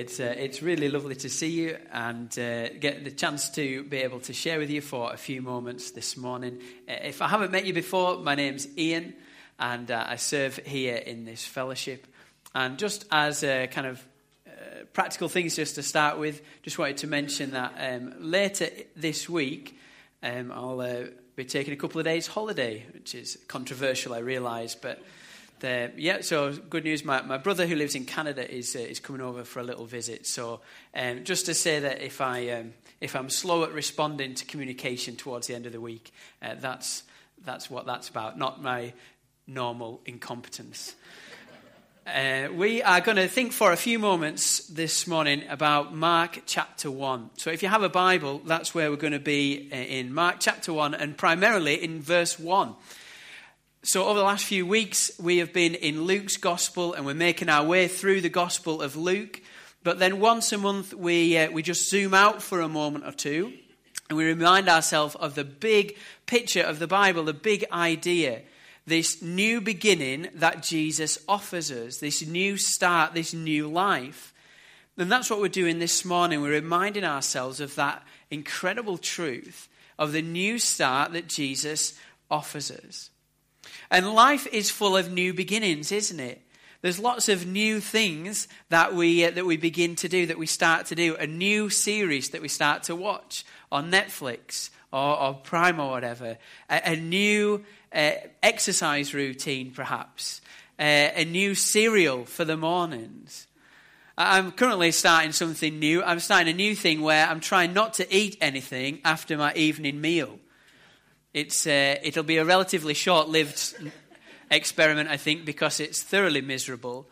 It's, uh, it's really lovely to see you and uh, get the chance to be able to share with you for a few moments this morning. Uh, if I haven't met you before, my name's Ian and uh, I serve here in this fellowship. And just as a kind of uh, practical things just to start with, just wanted to mention that um, later this week um, I'll uh, be taking a couple of days holiday, which is controversial, I realise, but the, yeah, so good news. My, my brother who lives in Canada is, uh, is coming over for a little visit. So um, just to say that if, I, um, if I'm slow at responding to communication towards the end of the week, uh, that's, that's what that's about, not my normal incompetence. Uh, we are going to think for a few moments this morning about Mark chapter 1. So, if you have a Bible, that's where we're going to be uh, in Mark chapter 1 and primarily in verse 1. So, over the last few weeks, we have been in Luke's gospel and we're making our way through the gospel of Luke. But then once a month, we, uh, we just zoom out for a moment or two and we remind ourselves of the big picture of the Bible, the big idea, this new beginning that Jesus offers us, this new start, this new life. And that's what we're doing this morning. We're reminding ourselves of that incredible truth of the new start that Jesus offers us. And life is full of new beginnings, isn't it? There's lots of new things that we, uh, that we begin to do, that we start to do. A new series that we start to watch on Netflix or, or Prime or whatever. A, a new uh, exercise routine, perhaps. Uh, a new cereal for the mornings. I'm currently starting something new. I'm starting a new thing where I'm trying not to eat anything after my evening meal. It's, uh, it'll be a relatively short lived experiment, I think, because it's thoroughly miserable.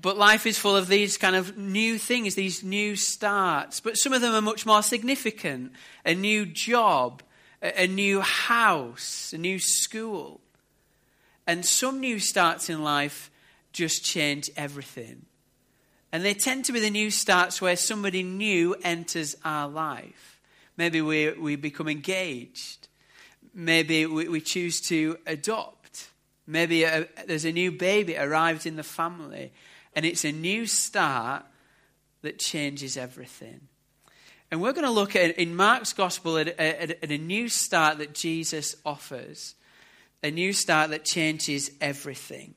But life is full of these kind of new things, these new starts. But some of them are much more significant a new job, a new house, a new school. And some new starts in life just change everything. And they tend to be the new starts where somebody new enters our life. Maybe we, we become engaged. Maybe we, we choose to adopt. Maybe a, there's a new baby arrived in the family, and it's a new start that changes everything. And we're going to look at, in Mark's gospel at, at, at, a new start that Jesus offers, a new start that changes everything.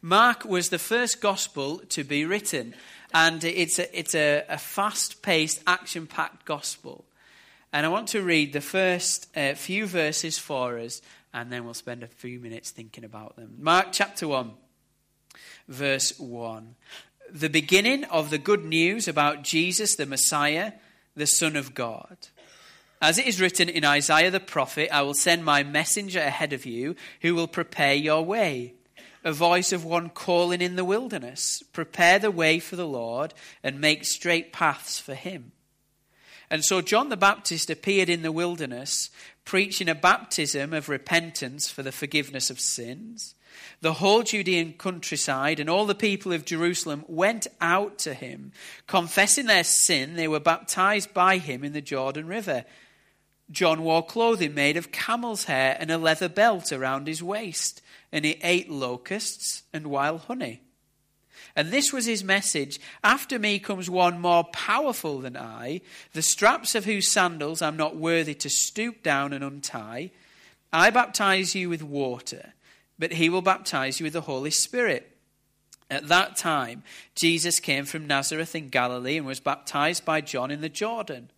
Mark was the first gospel to be written, and it's a, it's a, a fast paced, action packed gospel. And I want to read the first uh, few verses for us, and then we'll spend a few minutes thinking about them. Mark chapter 1, verse 1. The beginning of the good news about Jesus, the Messiah, the Son of God. As it is written in Isaiah the prophet, I will send my messenger ahead of you who will prepare your way. A voice of one calling in the wilderness, prepare the way for the Lord and make straight paths for him. And so John the Baptist appeared in the wilderness, preaching a baptism of repentance for the forgiveness of sins. The whole Judean countryside and all the people of Jerusalem went out to him. Confessing their sin, they were baptized by him in the Jordan River. John wore clothing made of camel's hair and a leather belt around his waist, and he ate locusts and wild honey. And this was his message After me comes one more powerful than I, the straps of whose sandals I'm not worthy to stoop down and untie. I baptize you with water, but he will baptize you with the Holy Spirit. At that time, Jesus came from Nazareth in Galilee and was baptized by John in the Jordan.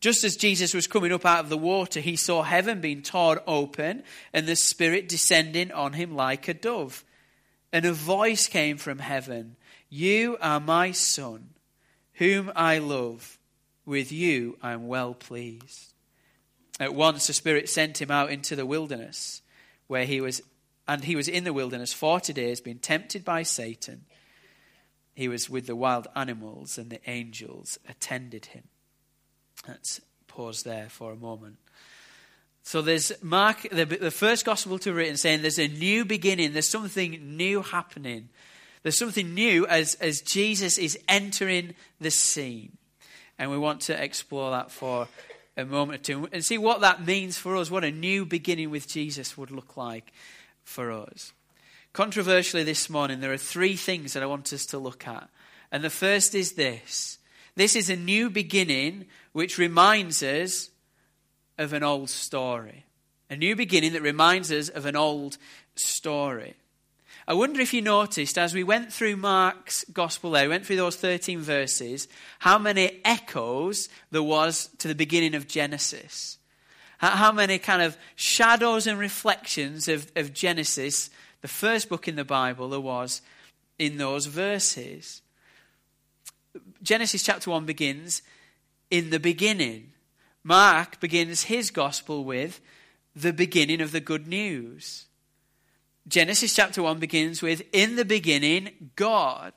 Just as Jesus was coming up out of the water, he saw heaven being torn open and the Spirit descending on him like a dove. And a voice came from heaven You are my Son, whom I love. With you I am well pleased. At once the Spirit sent him out into the wilderness, where he was, and he was in the wilderness forty days, being tempted by Satan. He was with the wild animals, and the angels attended him. Let's pause there for a moment. So there's Mark, the, the first gospel to written, saying there's a new beginning, there's something new happening. There's something new as, as Jesus is entering the scene. And we want to explore that for a moment or two and see what that means for us, what a new beginning with Jesus would look like for us. Controversially, this morning, there are three things that I want us to look at. And the first is this this is a new beginning which reminds us of an old story. A new beginning that reminds us of an old story. I wonder if you noticed as we went through Mark's gospel there, we went through those 13 verses, how many echoes there was to the beginning of Genesis. How many kind of shadows and reflections of, of Genesis, the first book in the Bible, there was in those verses. Genesis chapter 1 begins in the beginning. Mark begins his gospel with the beginning of the good news. Genesis chapter 1 begins with, In the beginning, God.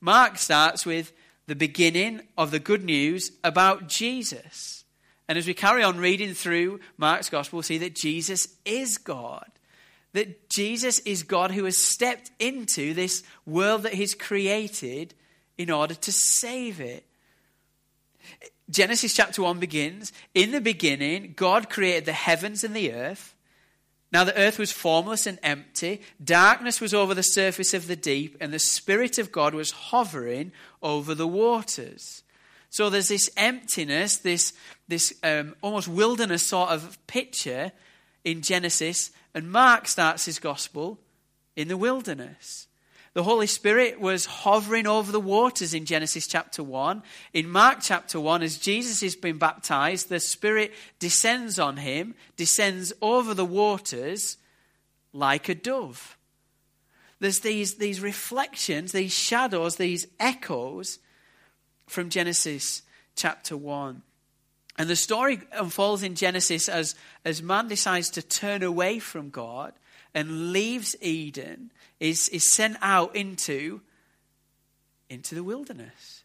Mark starts with the beginning of the good news about Jesus. And as we carry on reading through Mark's gospel, we'll see that Jesus is God. That Jesus is God who has stepped into this world that He's created in order to save it. Genesis chapter 1 begins In the beginning, God created the heavens and the earth. Now the earth was formless and empty, darkness was over the surface of the deep, and the Spirit of God was hovering over the waters. So there's this emptiness, this, this um, almost wilderness sort of picture in Genesis, and Mark starts his gospel in the wilderness. The Holy Spirit was hovering over the waters in Genesis chapter 1. In Mark chapter 1, as Jesus has been baptized, the Spirit descends on him, descends over the waters like a dove. There's these, these reflections, these shadows, these echoes from Genesis chapter 1. And the story unfolds in Genesis as, as man decides to turn away from God and leaves Eden is, is sent out into, into the wilderness.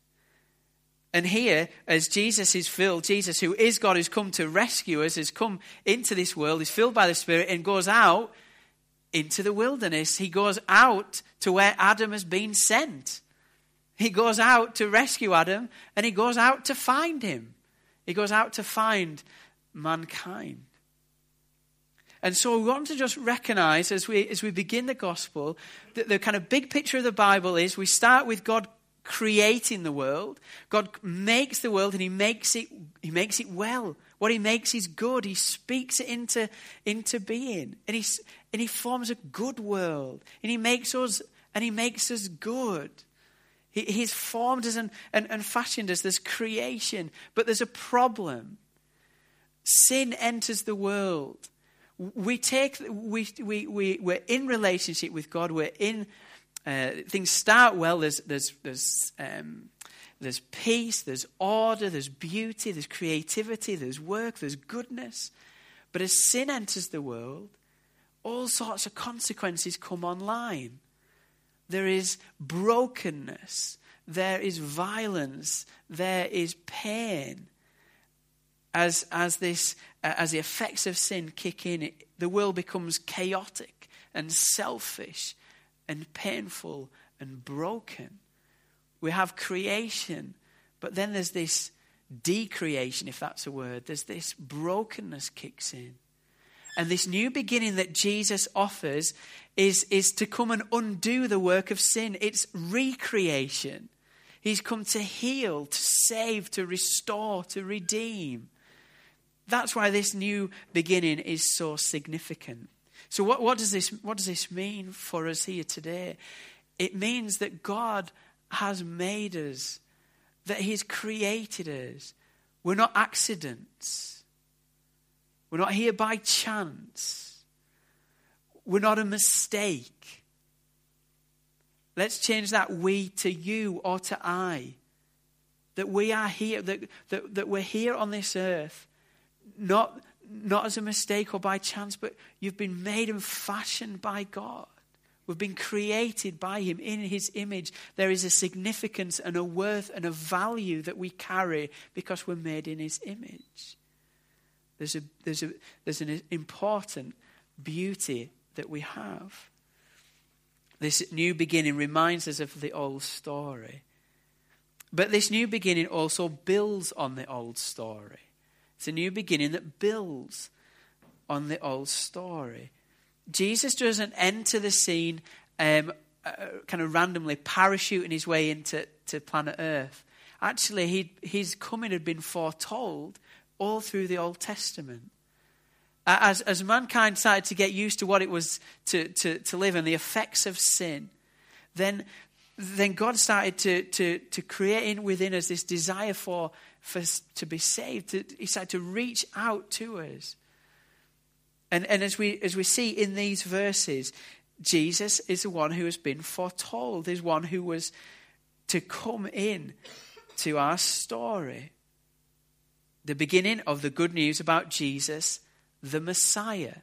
And here, as Jesus is filled, Jesus, who is God, who's come to rescue us, has come into this world, is filled by the Spirit, and goes out into the wilderness. He goes out to where Adam has been sent. He goes out to rescue Adam, and he goes out to find him. He goes out to find mankind. And so we want to just recognize as we, as we begin the gospel that the kind of big picture of the Bible is we start with God creating the world. God makes the world and he makes it, he makes it well. What he makes is good. He speaks it into, into being. And he, and he forms a good world. And he makes us, and he makes us good. He, he's formed us and, and, and fashioned us. There's creation. But there's a problem. Sin enters the world we take we, we, we, we're in relationship with god. We're in uh, things start well. There's there's there's um, there's peace there's order there's beauty there's creativity there's work there's goodness. But as sin enters the world all sorts of consequences come online. There is brokenness. There is violence. There is pain as, as, this, uh, as the effects of sin kick in, it, the world becomes chaotic and selfish and painful and broken. We have creation, but then there's this decreation, if that's a word. There's this brokenness kicks in. And this new beginning that Jesus offers is, is to come and undo the work of sin. It's recreation. He's come to heal, to save, to restore, to redeem. That's why this new beginning is so significant. So, what, what, does this, what does this mean for us here today? It means that God has made us, that He's created us. We're not accidents, we're not here by chance, we're not a mistake. Let's change that we to you or to I. That we are here, that, that, that we're here on this earth not, not as a mistake or by chance, but you've been made and fashioned by God. We've been created by Him in His image. There is a significance and a worth and a value that we carry because we're made in His image. There's, a, there's, a, there's an important beauty that we have. This new beginning reminds us of the old story. But this new beginning also builds on the old story. It's a new beginning that builds on the old story. Jesus doesn't enter the scene um, uh, kind of randomly parachuting his way into to planet Earth. Actually, he, his coming had been foretold all through the Old Testament. As, as mankind started to get used to what it was to, to, to live and the effects of sin, then, then God started to, to, to create in within us this desire for, for to be saved. To, he started to reach out to us. And, and as, we, as we see in these verses, Jesus is the one who has been foretold, is one who was to come in to our story. The beginning of the good news about Jesus, the Messiah.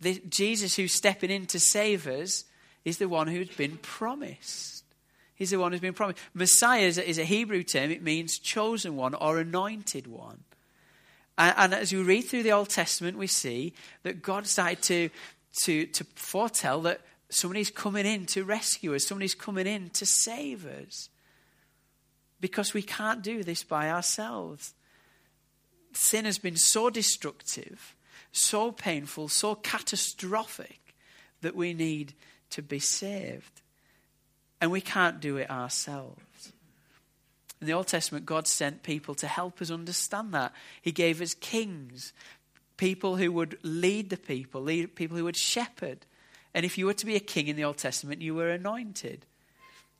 The, Jesus, who's stepping in to save us, is the one who's been promised. He's the one who's been promised. Messiah is a, is a Hebrew term, it means chosen one or anointed one. And, and, as we read through the Old Testament, we see that God started to, to, to foretell that somebody's coming in to rescue us, somebody's coming in to save us. Because we can't do this by ourselves. Sin has been so destructive, so painful, so catastrophic that we need to be saved. And we can't do it ourselves. In the Old Testament, God sent people to help us understand that. He gave us kings, people who would lead the people, lead, people who would shepherd. And if you were to be a king in the Old Testament, you were anointed.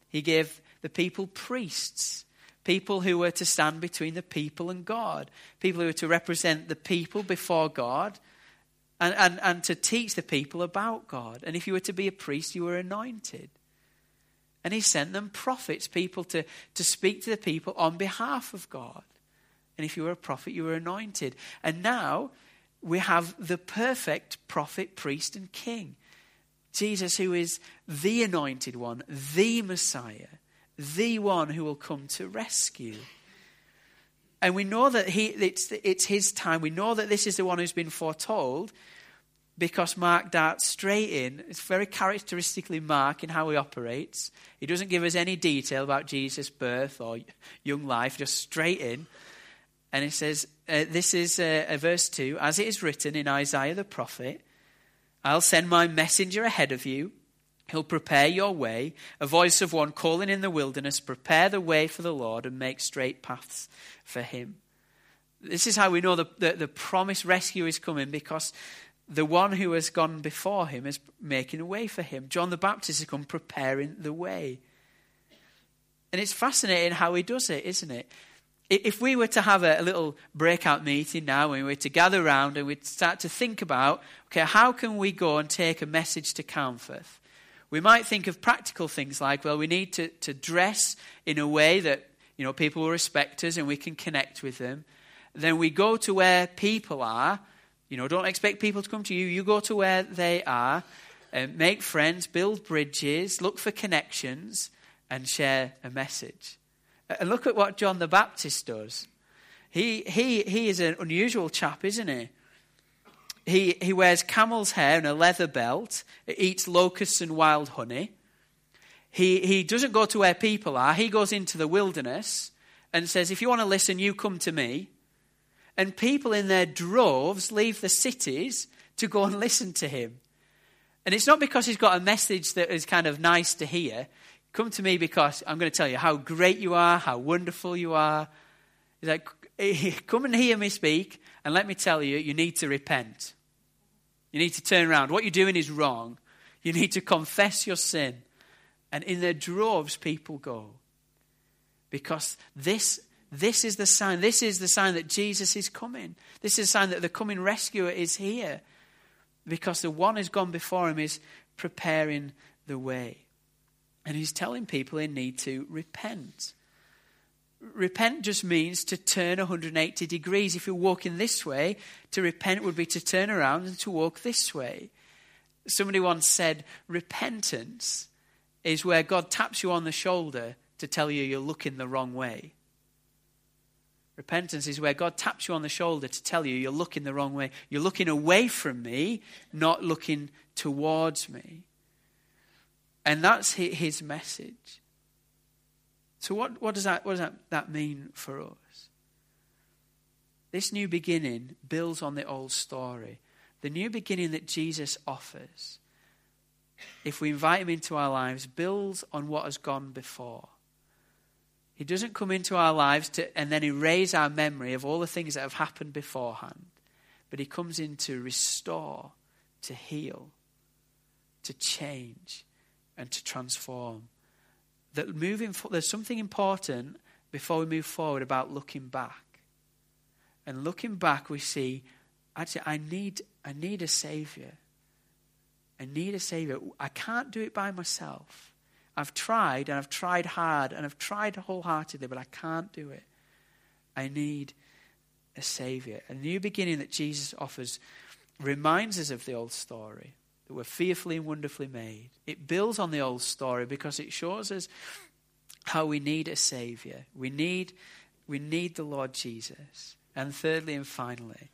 He gave the people priests, people who were to stand between the people and God, people who were to represent the people before God and, and, and to teach the people about God. And if you were to be a priest, you were anointed. And he sent them prophets, people to, to speak to the people on behalf of God. And if you were a prophet, you were anointed. And now we have the perfect prophet, priest, and king. Jesus, who is the anointed one, the Messiah, the one who will come to rescue. And we know that he, it's, it's his time. We know that this is the one who's been foretold because Mark darts straight in. It's very characteristically Mark in how he operates. He doesn't give us any detail about Jesus' birth or young life, just straight in. And he says, uh, this is uh, verse 2 As it is written in Isaiah the prophet, I'll send my messenger ahead of you. He'll prepare your way, a voice of one calling in the wilderness, prepare the way for the Lord and make straight paths for him. This is how we know the, the, the promised rescue is coming because the one who has gone before him is making a way for him. John the Baptist has come preparing the way. And it's fascinating how he does it, isn't it? If we were to have a, little breakout meeting now and we were to gather around and we'd start to think about, okay, how can we go and take a message to Carnforth? We might think of practical things like, well, we need to, to dress in a way that, you know, people will respect us and we can connect with them. Then we go to where people are. You know, don't expect people to come to you. You go to where they are, and make friends, build bridges, look for connections, and share a message. Uh, and look at what John the Baptist does. He, he, he is an unusual chap, isn't he? He, he wears camel's hair and a leather belt, eats locusts and wild honey. He, he doesn't go to where people are, he goes into the wilderness and says, If you want to listen, you come to me. And people in their droves leave the cities to go and listen to him. And it's not because he's got a message that is kind of nice to hear. Come to me because I'm going to tell you how great you are, how wonderful you are. He's like, come and hear me speak, and let me tell you, you need to repent. You need to turn around. What you're doing is wrong. You need to confess your sin. And in their droves, people go. Because this, this is the sign. This is the sign that Jesus is coming. This is a sign that the coming rescuer is here. Because the one who's gone before him is preparing the way. And he's telling people they need to repent. Repent just means to turn 180 degrees. If you're walking this way, to repent would be to turn around and to walk this way. Somebody once said, repentance is where God taps you on the shoulder to tell you you're looking the wrong way. Repentance is where God taps you on the shoulder to tell you you're looking the wrong way. You're looking away from me, not looking towards me. And that's his message. So, what, what does, that, what does that, that mean for us? This new beginning builds on the old story. the new beginning that Jesus offers, if we invite him into our lives, builds on what has gone before. He doesn't come into our lives to, and then erase our memory of all the things that have happened beforehand, but he comes in to restore, to heal, to change, and to transform. That moving, there's something important before we move forward about looking back. And looking back, we see, actually, I need, I need a Savior. I need a Savior. I can't do it by myself. I've tried, and I've tried hard, and I've tried wholeheartedly, but I can't do it. I need a Savior. A new beginning that Jesus offers reminds us of the old story that we're fearfully and wonderfully made. It builds on the old story because it shows us how we need a Savior. We need, we need the Lord Jesus. And thirdly and finally,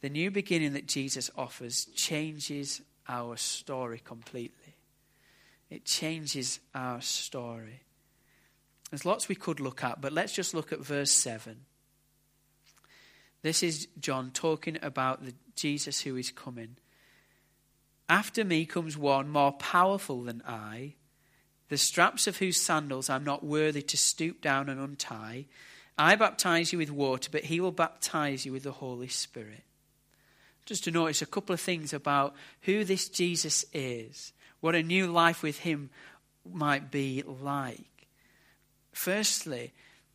the new beginning that Jesus offers changes our story completely. It changes our story. There's lots we could look at, but let's just look at verse 7. This is John talking about the Jesus who is coming. After me comes one more powerful than I, the straps of whose sandals I'm not worthy to stoop down and untie. I baptize you with water, but he will baptize you with the Holy Spirit. Just to notice a couple of things about who this Jesus is, what a new life with him might be like. Firstly,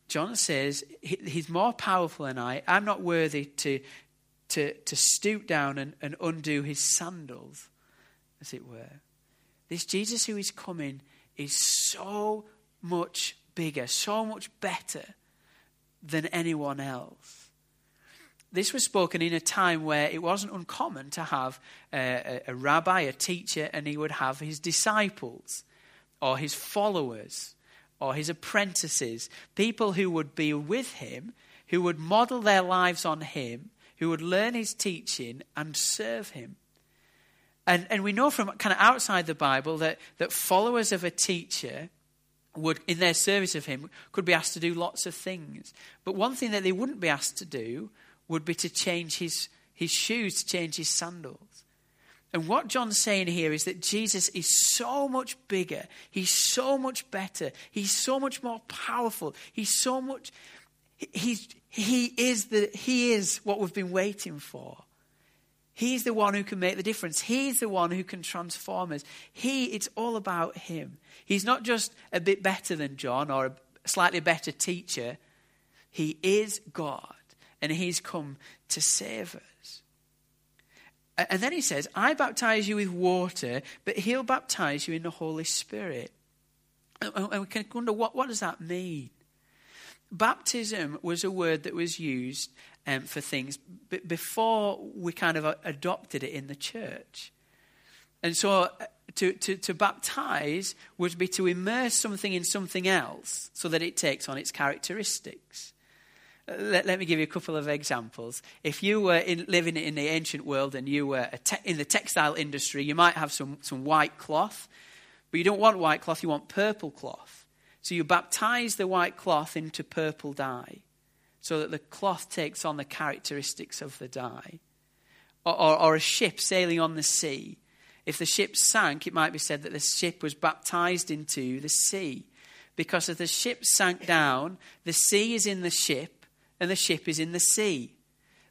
John says he's more powerful than I. I'm not worthy to, to, to stoop down and, and undo his sandals, as it were. This Jesus who is coming is so much bigger, so much better than anyone else. This was spoken in a time where it wasn't uncommon to have a, a, a rabbi, a teacher, and he would have his disciples or his followers or his apprentices, people who would be with him, who would model their lives on him, who would learn his teaching and serve him. And, and we know from kind of outside the Bible that, that followers of a teacher would, in their service of him, could be asked to do lots of things. But one thing that they wouldn't be asked to do would be to change his, his shoes, to change his sandals. And what John's saying here is that Jesus is so much bigger. He's so much better. He's so much more powerful. He's so much. He's, he, is the, he is what we've been waiting for. He's the one who can make the difference. He's the one who can transform us. He, it's all about him. He's not just a bit better than John or a slightly better teacher. He is God, and he's come to save us. And then he says, I baptize you with water, but he'll baptize you in the Holy Spirit. And we can wonder, what, what does that mean? Baptism was a word that was used um, for things before we kind of adopted it in the church. And so uh, to, to, to baptize would be to immerse something in something else so that it takes on its characteristics. Let, let, me give you a couple of examples. If you were in, living in the ancient world and you were te- in the textile industry, you might have some, some white cloth, but you don't want white cloth, you want purple cloth. So you baptize the white cloth into purple dye so that the cloth takes on the characteristics of the dye. Or, or, or, a ship sailing on the sea. If the ship sank, it might be said that the ship was baptized into the sea. Because if the ship sank down, the sea is in the ship and the ship is in the sea.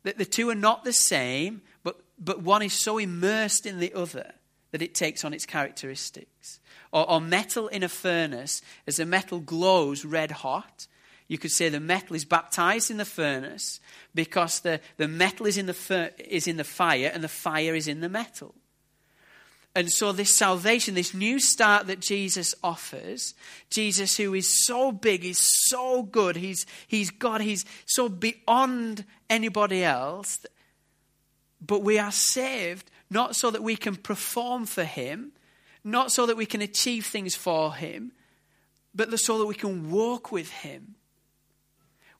That the two are not the same, but, but one is so immersed in the other that it takes on its characteristics. Or, or metal in a furnace, as the metal glows red hot, you could say the metal is baptized in the furnace because the, the metal is in the, fur, is in the fire and the fire is in the metal. And so, this salvation, this new start that Jesus offers, Jesus, who is so big, he's so good, he's, he's God, he's so beyond anybody else. But we are saved not so that we can perform for him, not so that we can achieve things for him, but so that we can walk with him.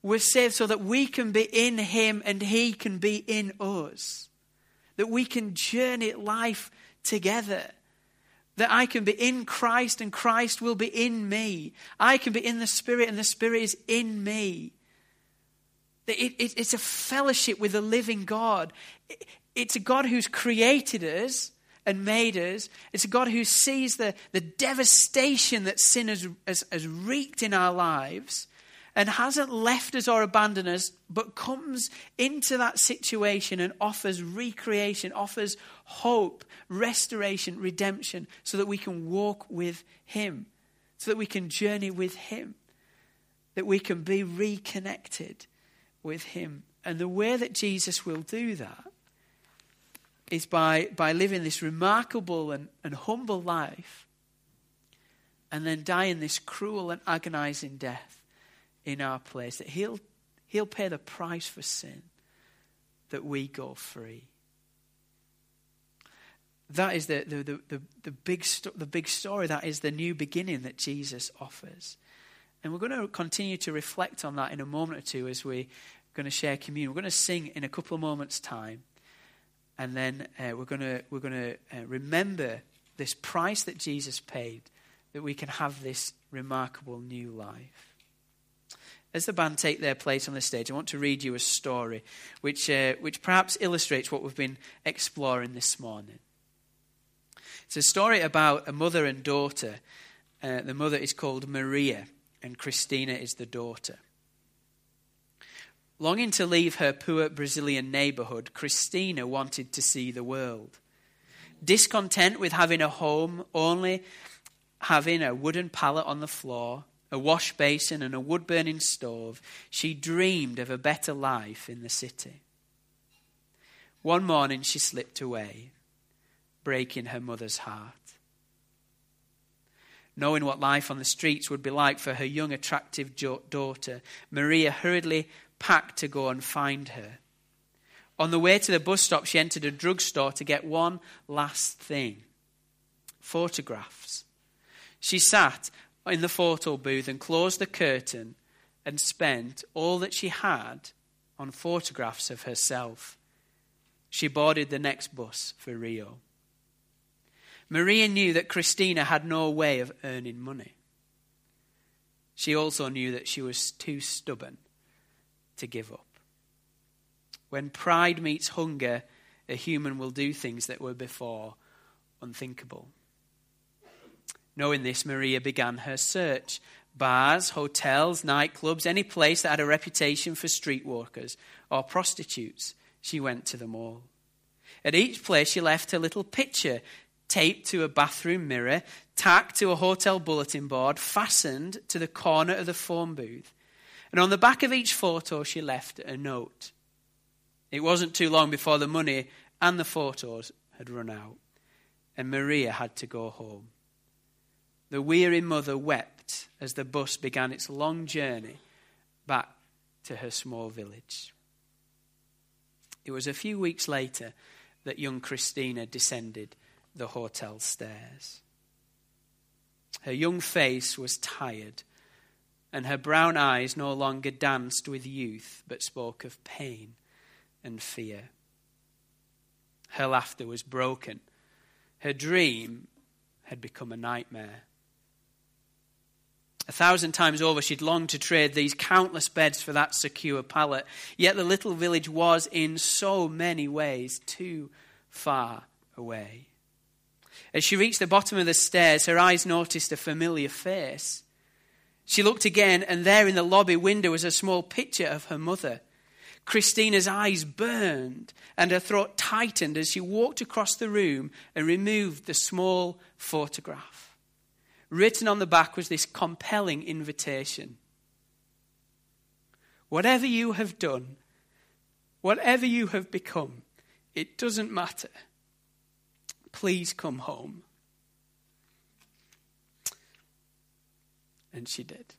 We're saved so that we can be in Him and He can be in us. That we can journey life together. That I can be in Christ and Christ will be in me. I can be in the Spirit and the Spirit is in me. It, it, it's a fellowship with the living God. It's a God who's created us and made us. It's a God who sees the, the devastation that sin has, has, has wreaked in our lives and hasn't left us or abandoned us, but comes into that situation and offers recreation, offers hope, restoration, redemption, so that we can walk with Him, so that we can journey with Him, that we can be reconnected with Him. And the way that Jesus will do that is by, by living this remarkable and, and humble life and then dying this cruel and agonizing death in our place, that He'll, he'll pay the price for sin, that we go free. That is the, the, the, the, big, sto- the big story. That is the new beginning that Jesus offers. And we're going to continue to reflect on that in a moment or two as we're going to share communion. We're going to sing in a couple of moments' time. And then uh, we're going to, we're going to uh, remember this price that Jesus paid that we can have this remarkable new life. As the band take their place on the stage, I want to read you a story which, uh, which perhaps illustrates what we've been exploring this morning. It's a story about a mother and daughter. Uh, the mother is called Maria, and Christina is the daughter. Longing to leave her poor Brazilian neighborhood, Christina wanted to see the world. Discontent with having a home, only having a wooden pallet on the floor, a wash basin, and a wood burning stove, she dreamed of a better life in the city. One morning she slipped away, breaking her mother's heart. Knowing what life on the streets would be like for her young, attractive daughter, Maria hurriedly packed to go and find her. On the way to the bus stop, she entered a drugstore to get one last thing photographs. She sat in the photo booth and closed the curtain and spent all that she had on photographs of herself. She boarded the next bus for Rio. Maria knew that Christina had no way of earning money. She also knew that she was too stubborn to give up. When pride meets hunger, a human will do things that were before unthinkable. Knowing this, Maria began her search. Bars, hotels, nightclubs, any place that had a reputation for street walkers or prostitutes, she went to them all. At each place, she left her little picture taped to a bathroom mirror, tacked to a hotel bulletin board, fastened to the corner of the phone booth. And on the back of each photo, she left a note. It wasn't too long before the money and the photos had run out, and Maria had to go home. The weary mother wept as the bus began its long journey back to her small village. It was a few weeks later that young Christina descended the hotel stairs. Her young face was tired, and her brown eyes no longer danced with youth but spoke of pain and fear. Her laughter was broken. Her dream had become a nightmare. A thousand times over, she'd longed to trade these countless beds for that secure pallet. Yet the little village was, in so many ways, too far away. As she reached the bottom of the stairs, her eyes noticed a familiar face. She looked again, and there in the lobby window was a small picture of her mother. Christina's eyes burned and her throat tightened as she walked across the room and removed the small photograph. Written on the back was this compelling invitation. Whatever you have done, whatever you have become, it doesn't matter. Please come home. And she did.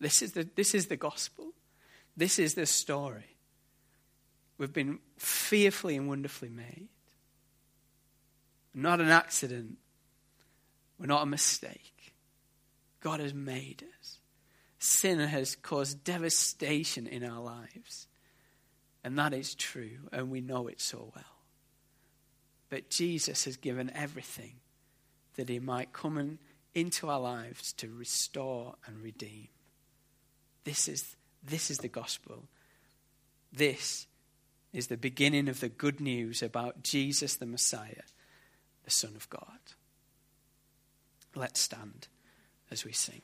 This is the, this is the gospel. This is the story. We've been fearfully and wonderfully made. Not an accident, we're not a mistake. God has made us. Sin has caused devastation in our lives. And that is true, and we know it so well. But Jesus has given everything that he might come in, into our lives to restore and redeem. This is, this is the gospel. This is the beginning of the good news about Jesus the Messiah, the Son of God. Let's stand as we sing.